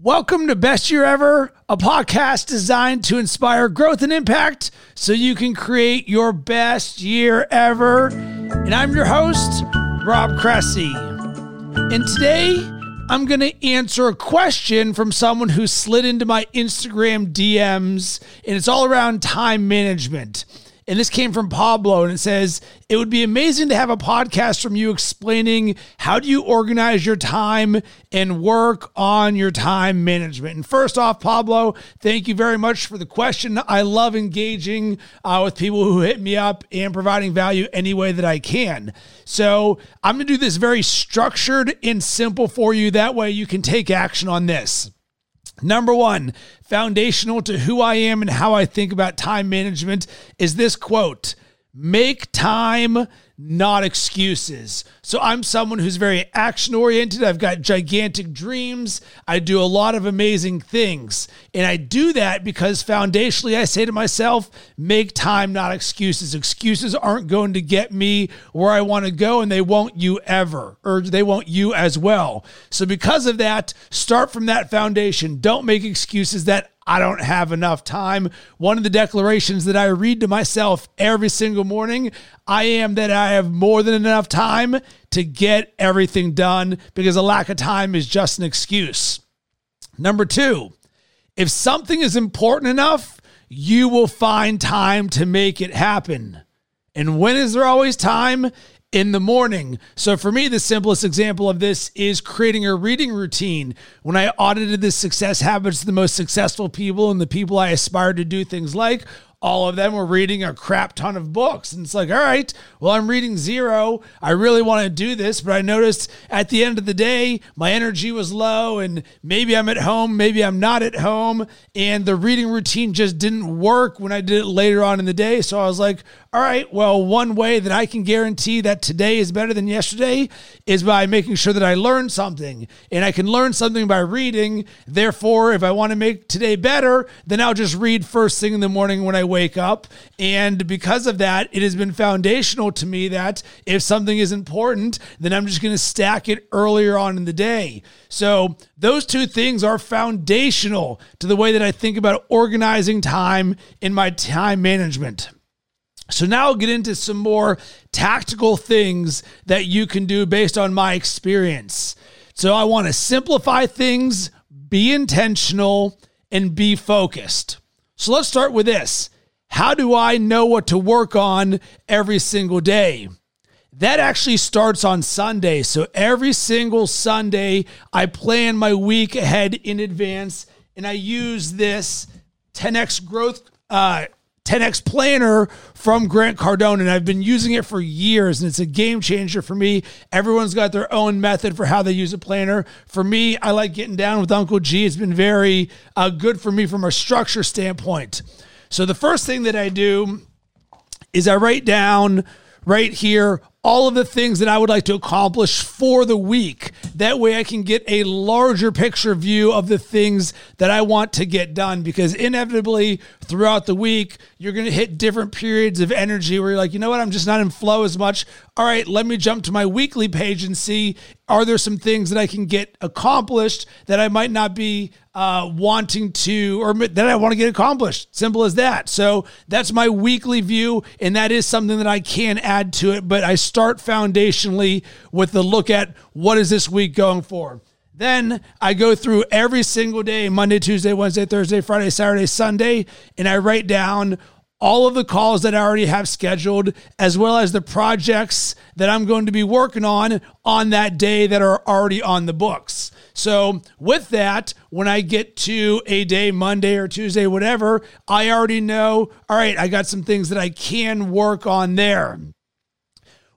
Welcome to Best Year Ever, a podcast designed to inspire growth and impact so you can create your best year ever. And I'm your host, Rob Cressy. And today, I'm going to answer a question from someone who slid into my Instagram DMs, and it's all around time management. And this came from Pablo, and it says, It would be amazing to have a podcast from you explaining how do you organize your time and work on your time management. And first off, Pablo, thank you very much for the question. I love engaging uh, with people who hit me up and providing value any way that I can. So I'm going to do this very structured and simple for you. That way you can take action on this. Number one, foundational to who I am and how I think about time management is this quote Make time not excuses. So I'm someone who's very action oriented. I've got gigantic dreams. I do a lot of amazing things. And I do that because foundationally I say to myself, make time, not excuses. Excuses aren't going to get me where I want to go and they won't you ever, or they won't you as well. So because of that, start from that foundation. Don't make excuses that I don't have enough time. One of the declarations that I read to myself every single morning, I am that I have more than enough time to get everything done because a lack of time is just an excuse. Number two, if something is important enough, you will find time to make it happen. And when is there always time? In the morning. So for me, the simplest example of this is creating a reading routine. When I audited the success habits of the most successful people and the people I aspire to do things like, all of them were reading a crap ton of books. And it's like, all right, well, I'm reading zero. I really want to do this, but I noticed at the end of the day, my energy was low, and maybe I'm at home, maybe I'm not at home. And the reading routine just didn't work when I did it later on in the day. So I was like, all right, well, one way that I can guarantee that today is better than yesterday is by making sure that I learn something. And I can learn something by reading. Therefore, if I want to make today better, then I'll just read first thing in the morning when I wake up. And because of that, it has been foundational to me that if something is important, then I'm just going to stack it earlier on in the day. So, those two things are foundational to the way that I think about organizing time in my time management. So now I'll get into some more tactical things that you can do based on my experience. So I want to simplify things, be intentional, and be focused. So let's start with this. How do I know what to work on every single day? That actually starts on Sunday. So every single Sunday, I plan my week ahead in advance and I use this 10x growth uh, 10x planner from Grant Cardone, and I've been using it for years, and it's a game changer for me. Everyone's got their own method for how they use a planner. For me, I like getting down with Uncle G. It's been very uh, good for me from a structure standpoint. So the first thing that I do is I write down right here all of the things that I would like to accomplish for the week. That way I can get a larger picture view of the things that I want to get done because inevitably throughout the week, you're going to hit different periods of energy where you're like, you know what, I'm just not in flow as much. All right, let me jump to my weekly page and see are there some things that I can get accomplished that I might not be uh, wanting to, or that I want to get accomplished. Simple as that. So that's my weekly view, and that is something that I can add to it. But I start foundationally with the look at what is this week going for. Then I go through every single day Monday, Tuesday, Wednesday, Thursday, Friday, Saturday, Sunday, and I write down all of the calls that I already have scheduled, as well as the projects that I'm going to be working on on that day that are already on the books. So, with that, when I get to a day, Monday or Tuesday, whatever, I already know, all right, I got some things that I can work on there.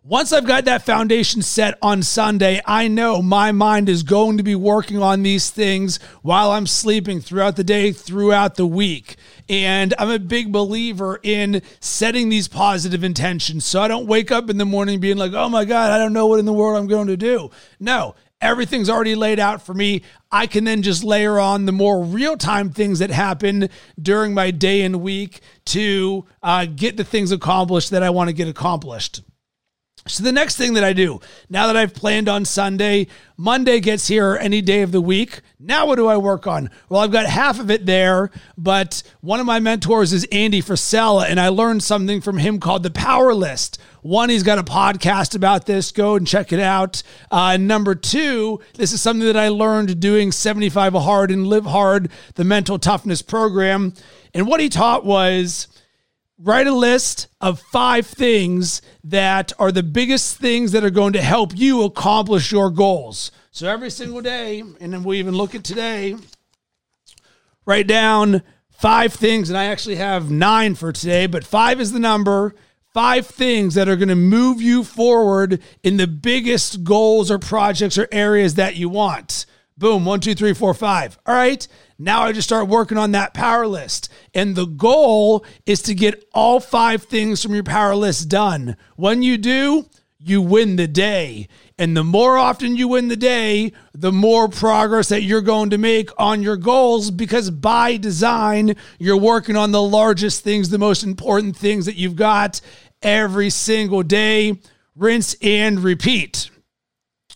Once I've got that foundation set on Sunday, I know my mind is going to be working on these things while I'm sleeping throughout the day, throughout the week. And I'm a big believer in setting these positive intentions. So I don't wake up in the morning being like, oh my God, I don't know what in the world I'm going to do. No, everything's already laid out for me. I can then just layer on the more real time things that happen during my day and week to uh, get the things accomplished that I want to get accomplished. So the next thing that I do, now that I've planned on Sunday, Monday gets here any day of the week. Now what do I work on? Well, I've got half of it there, but one of my mentors is Andy Frisella, and I learned something from him called the Power List. One, he's got a podcast about this. Go and check it out. Uh, number two, this is something that I learned doing 75 Hard and Live Hard, the mental toughness program. And what he taught was write a list of five things that are the biggest things that are going to help you accomplish your goals. So every single day, and then we even look at today, write down five things, and I actually have nine for today, but five is the number. Five things that are going to move you forward in the biggest goals or projects or areas that you want. Boom, one, two, three, four, five. All right. Now I just start working on that power list. And the goal is to get all five things from your power list done. When you do, you win the day. And the more often you win the day, the more progress that you're going to make on your goals because by design, you're working on the largest things, the most important things that you've got every single day. Rinse and repeat.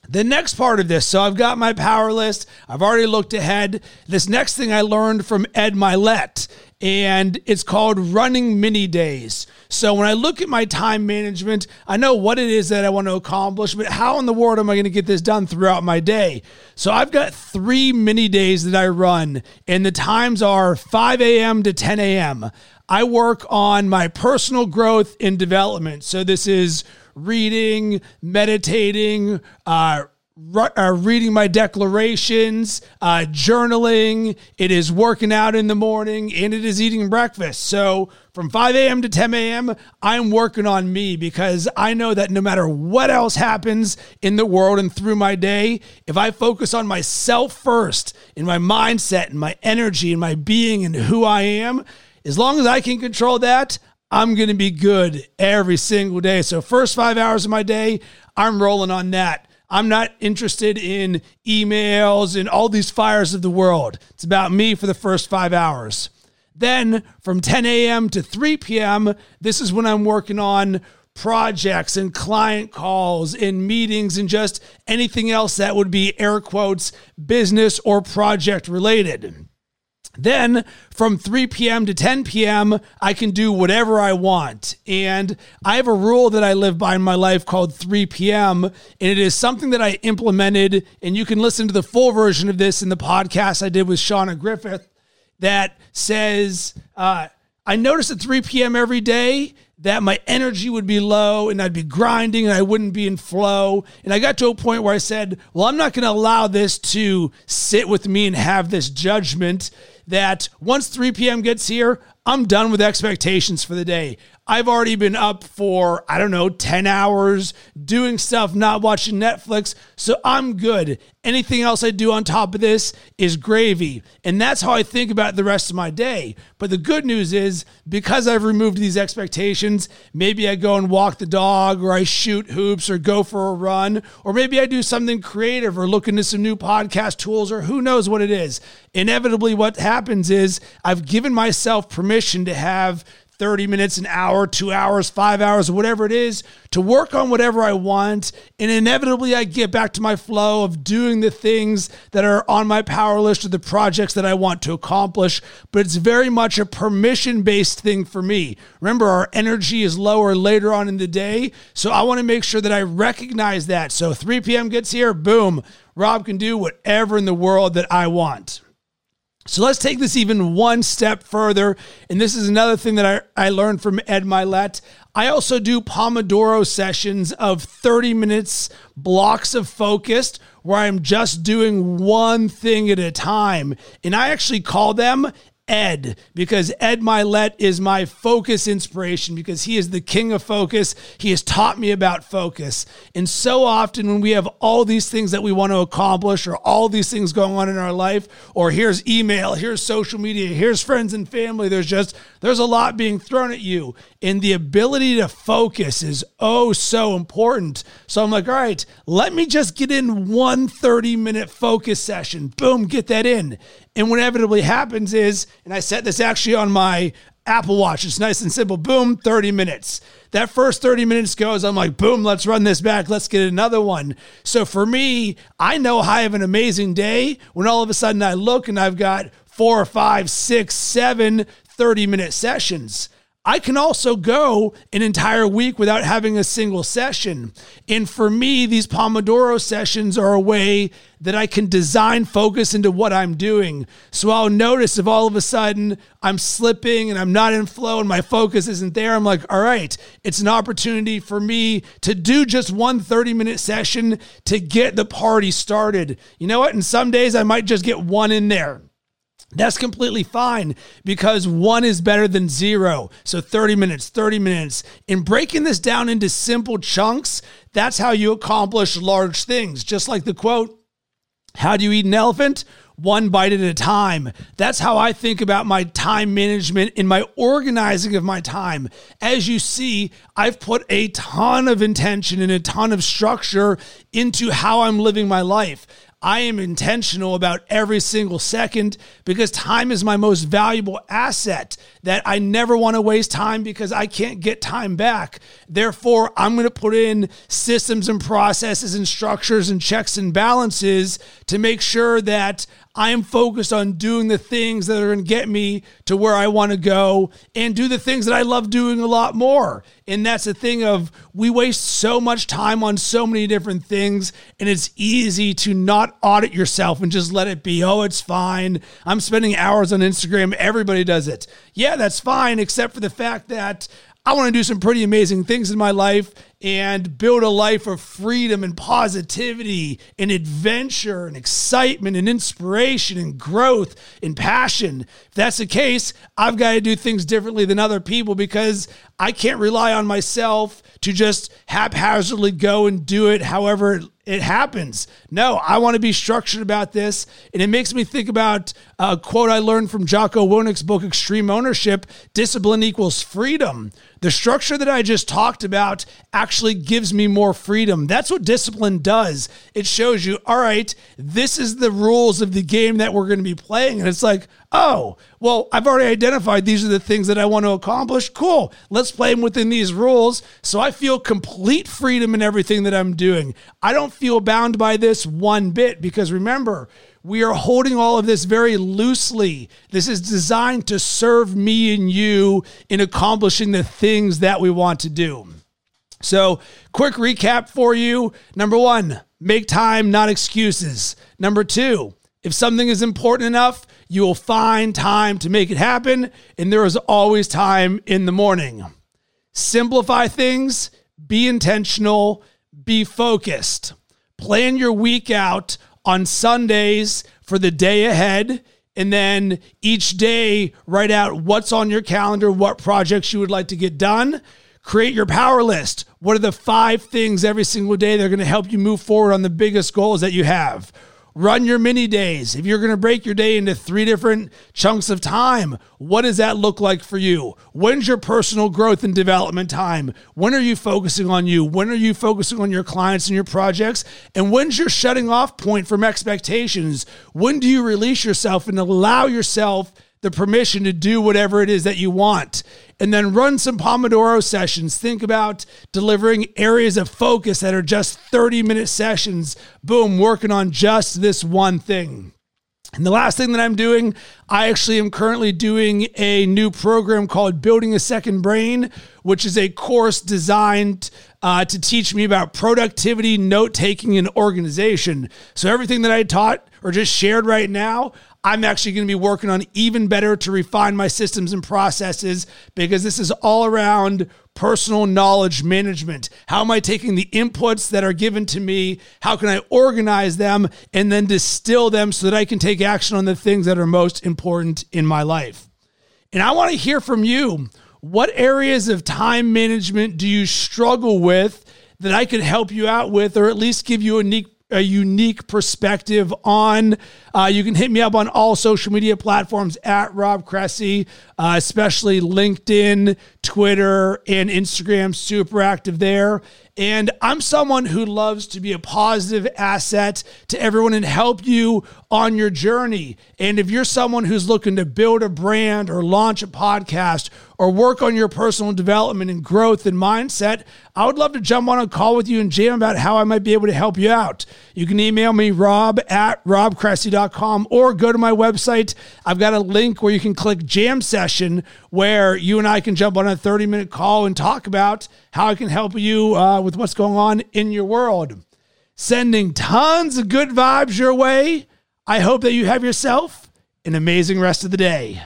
The next part of this, so I've got my power list. I've already looked ahead. This next thing I learned from Ed Mylett, and it's called running mini days. So when I look at my time management, I know what it is that I want to accomplish, but how in the world am I going to get this done throughout my day? So I've got three mini days that I run, and the times are 5 a.m. to 10 a.m. I work on my personal growth and development. So this is reading, meditating, uh, uh, reading my declarations, uh, journaling. It is working out in the morning, and it is eating breakfast. So from 5 a.m. to 10 a.m., I'm working on me because I know that no matter what else happens in the world and through my day, if I focus on myself first, in my mindset and my energy and my being and who I am, as long as I can control that, I'm going to be good every single day. So, first five hours of my day, I'm rolling on that. I'm not interested in emails and all these fires of the world. It's about me for the first five hours. Then from 10 a.m. to 3 p.m., this is when I'm working on projects and client calls and meetings and just anything else that would be air quotes business or project related. Then from 3 p.m. to 10 p.m., I can do whatever I want. And I have a rule that I live by in my life called 3 p.m. And it is something that I implemented. And you can listen to the full version of this in the podcast I did with Shauna Griffith that says, uh, I notice at 3 p.m. every day that my energy would be low and I'd be grinding and I wouldn't be in flow. And I got to a point where I said, Well, I'm not going to allow this to sit with me and have this judgment that once 3 p.m. gets here, I'm done with expectations for the day. I've already been up for, I don't know, 10 hours doing stuff, not watching Netflix. So I'm good. Anything else I do on top of this is gravy. And that's how I think about the rest of my day. But the good news is because I've removed these expectations, maybe I go and walk the dog or I shoot hoops or go for a run, or maybe I do something creative or look into some new podcast tools or who knows what it is. Inevitably, what happens is I've given myself permission to have 30 minutes, an hour, two hours, five hours, whatever it is, to work on whatever I want. And inevitably, I get back to my flow of doing the things that are on my power list or the projects that I want to accomplish. But it's very much a permission based thing for me. Remember, our energy is lower later on in the day. So I want to make sure that I recognize that. So 3 p.m. gets here, boom, Rob can do whatever in the world that I want. So let's take this even one step further. And this is another thing that I, I learned from Ed Mylett. I also do Pomodoro sessions of 30 minutes blocks of focused where I'm just doing one thing at a time. And I actually call them Ed because Ed Mylett is my focus inspiration because he is the king of focus. He has taught me about focus. And so often when we have all these things that we want to accomplish or all these things going on in our life or here's email, here's social media, here's friends and family, there's just there's a lot being thrown at you. And the ability to focus is oh so important. So I'm like, "All right, let me just get in one 30 minute focus session. Boom, get that in." And what inevitably happens is, and I set this actually on my Apple Watch. It's nice and simple. Boom, 30 minutes. That first 30 minutes goes, I'm like, boom, let's run this back. Let's get another one. So for me, I know I have an amazing day when all of a sudden I look and I've got four, five, six, seven 30 minute sessions. I can also go an entire week without having a single session. And for me, these Pomodoro sessions are a way that I can design focus into what I'm doing. So I'll notice if all of a sudden I'm slipping and I'm not in flow and my focus isn't there, I'm like, all right, it's an opportunity for me to do just one 30 minute session to get the party started. You know what? And some days I might just get one in there. That's completely fine because one is better than zero. So 30 minutes, 30 minutes. In breaking this down into simple chunks, that's how you accomplish large things. Just like the quote, How do you eat an elephant? One bite at a time. That's how I think about my time management and my organizing of my time. As you see, I've put a ton of intention and a ton of structure into how I'm living my life. I am intentional about every single second because time is my most valuable asset that I never want to waste time because I can't get time back. Therefore, I'm going to put in systems and processes and structures and checks and balances to make sure that I am focused on doing the things that are going to get me to where I want to go and do the things that I love doing a lot more. And that's the thing of we waste so much time on so many different things and it's easy to not audit yourself and just let it be. Oh, it's fine. I'm spending hours on Instagram. Everybody does it. Yeah, that's fine except for the fact that I want to do some pretty amazing things in my life and build a life of freedom and positivity and adventure and excitement and inspiration and growth and passion. If that's the case, I've got to do things differently than other people because I can't rely on myself to just haphazardly go and do it however it happens. No, I want to be structured about this. And it makes me think about a quote I learned from Jocko Willink's book, Extreme Ownership Discipline equals freedom. The structure that I just talked about actually gives me more freedom. That's what discipline does. It shows you, all right, this is the rules of the game that we're going to be playing. And it's like, oh, well, I've already identified these are the things that I want to accomplish. Cool. Let's play them within these rules. So I feel complete freedom in everything that I'm doing. I don't feel bound by this one bit because remember, we are holding all of this very loosely. This is designed to serve me and you in accomplishing the things that we want to do. So, quick recap for you. Number one, make time, not excuses. Number two, if something is important enough, you will find time to make it happen, and there is always time in the morning. Simplify things, be intentional, be focused. Plan your week out on Sundays for the day ahead. And then each day, write out what's on your calendar, what projects you would like to get done. Create your power list. What are the five things every single day that are going to help you move forward on the biggest goals that you have? Run your mini days. If you're going to break your day into three different chunks of time, what does that look like for you? When's your personal growth and development time? When are you focusing on you? When are you focusing on your clients and your projects? And when's your shutting off point from expectations? When do you release yourself and allow yourself the permission to do whatever it is that you want. And then run some Pomodoro sessions. Think about delivering areas of focus that are just 30 minute sessions. Boom, working on just this one thing. And the last thing that I'm doing, I actually am currently doing a new program called Building a Second Brain, which is a course designed uh, to teach me about productivity, note taking, and organization. So, everything that I taught or just shared right now, I'm actually going to be working on even better to refine my systems and processes because this is all around personal knowledge management. How am I taking the inputs that are given to me? How can I organize them and then distill them so that I can take action on the things that are most important in my life? And I want to hear from you. What areas of time management do you struggle with that I could help you out with, or at least give you a unique a unique perspective on. Uh, you can hit me up on all social media platforms at Rob Cressy, uh, especially LinkedIn, Twitter, and Instagram. Super active there. And I'm someone who loves to be a positive asset to everyone and help you on your journey. And if you're someone who's looking to build a brand or launch a podcast or work on your personal development and growth and mindset, I would love to jump on a call with you and jam about how I might be able to help you out. You can email me, rob at robcressy.com, or go to my website. I've got a link where you can click jam session where you and I can jump on a 30 minute call and talk about how I can help you uh, with what's going on in your world. Sending tons of good vibes your way. I hope that you have yourself an amazing rest of the day.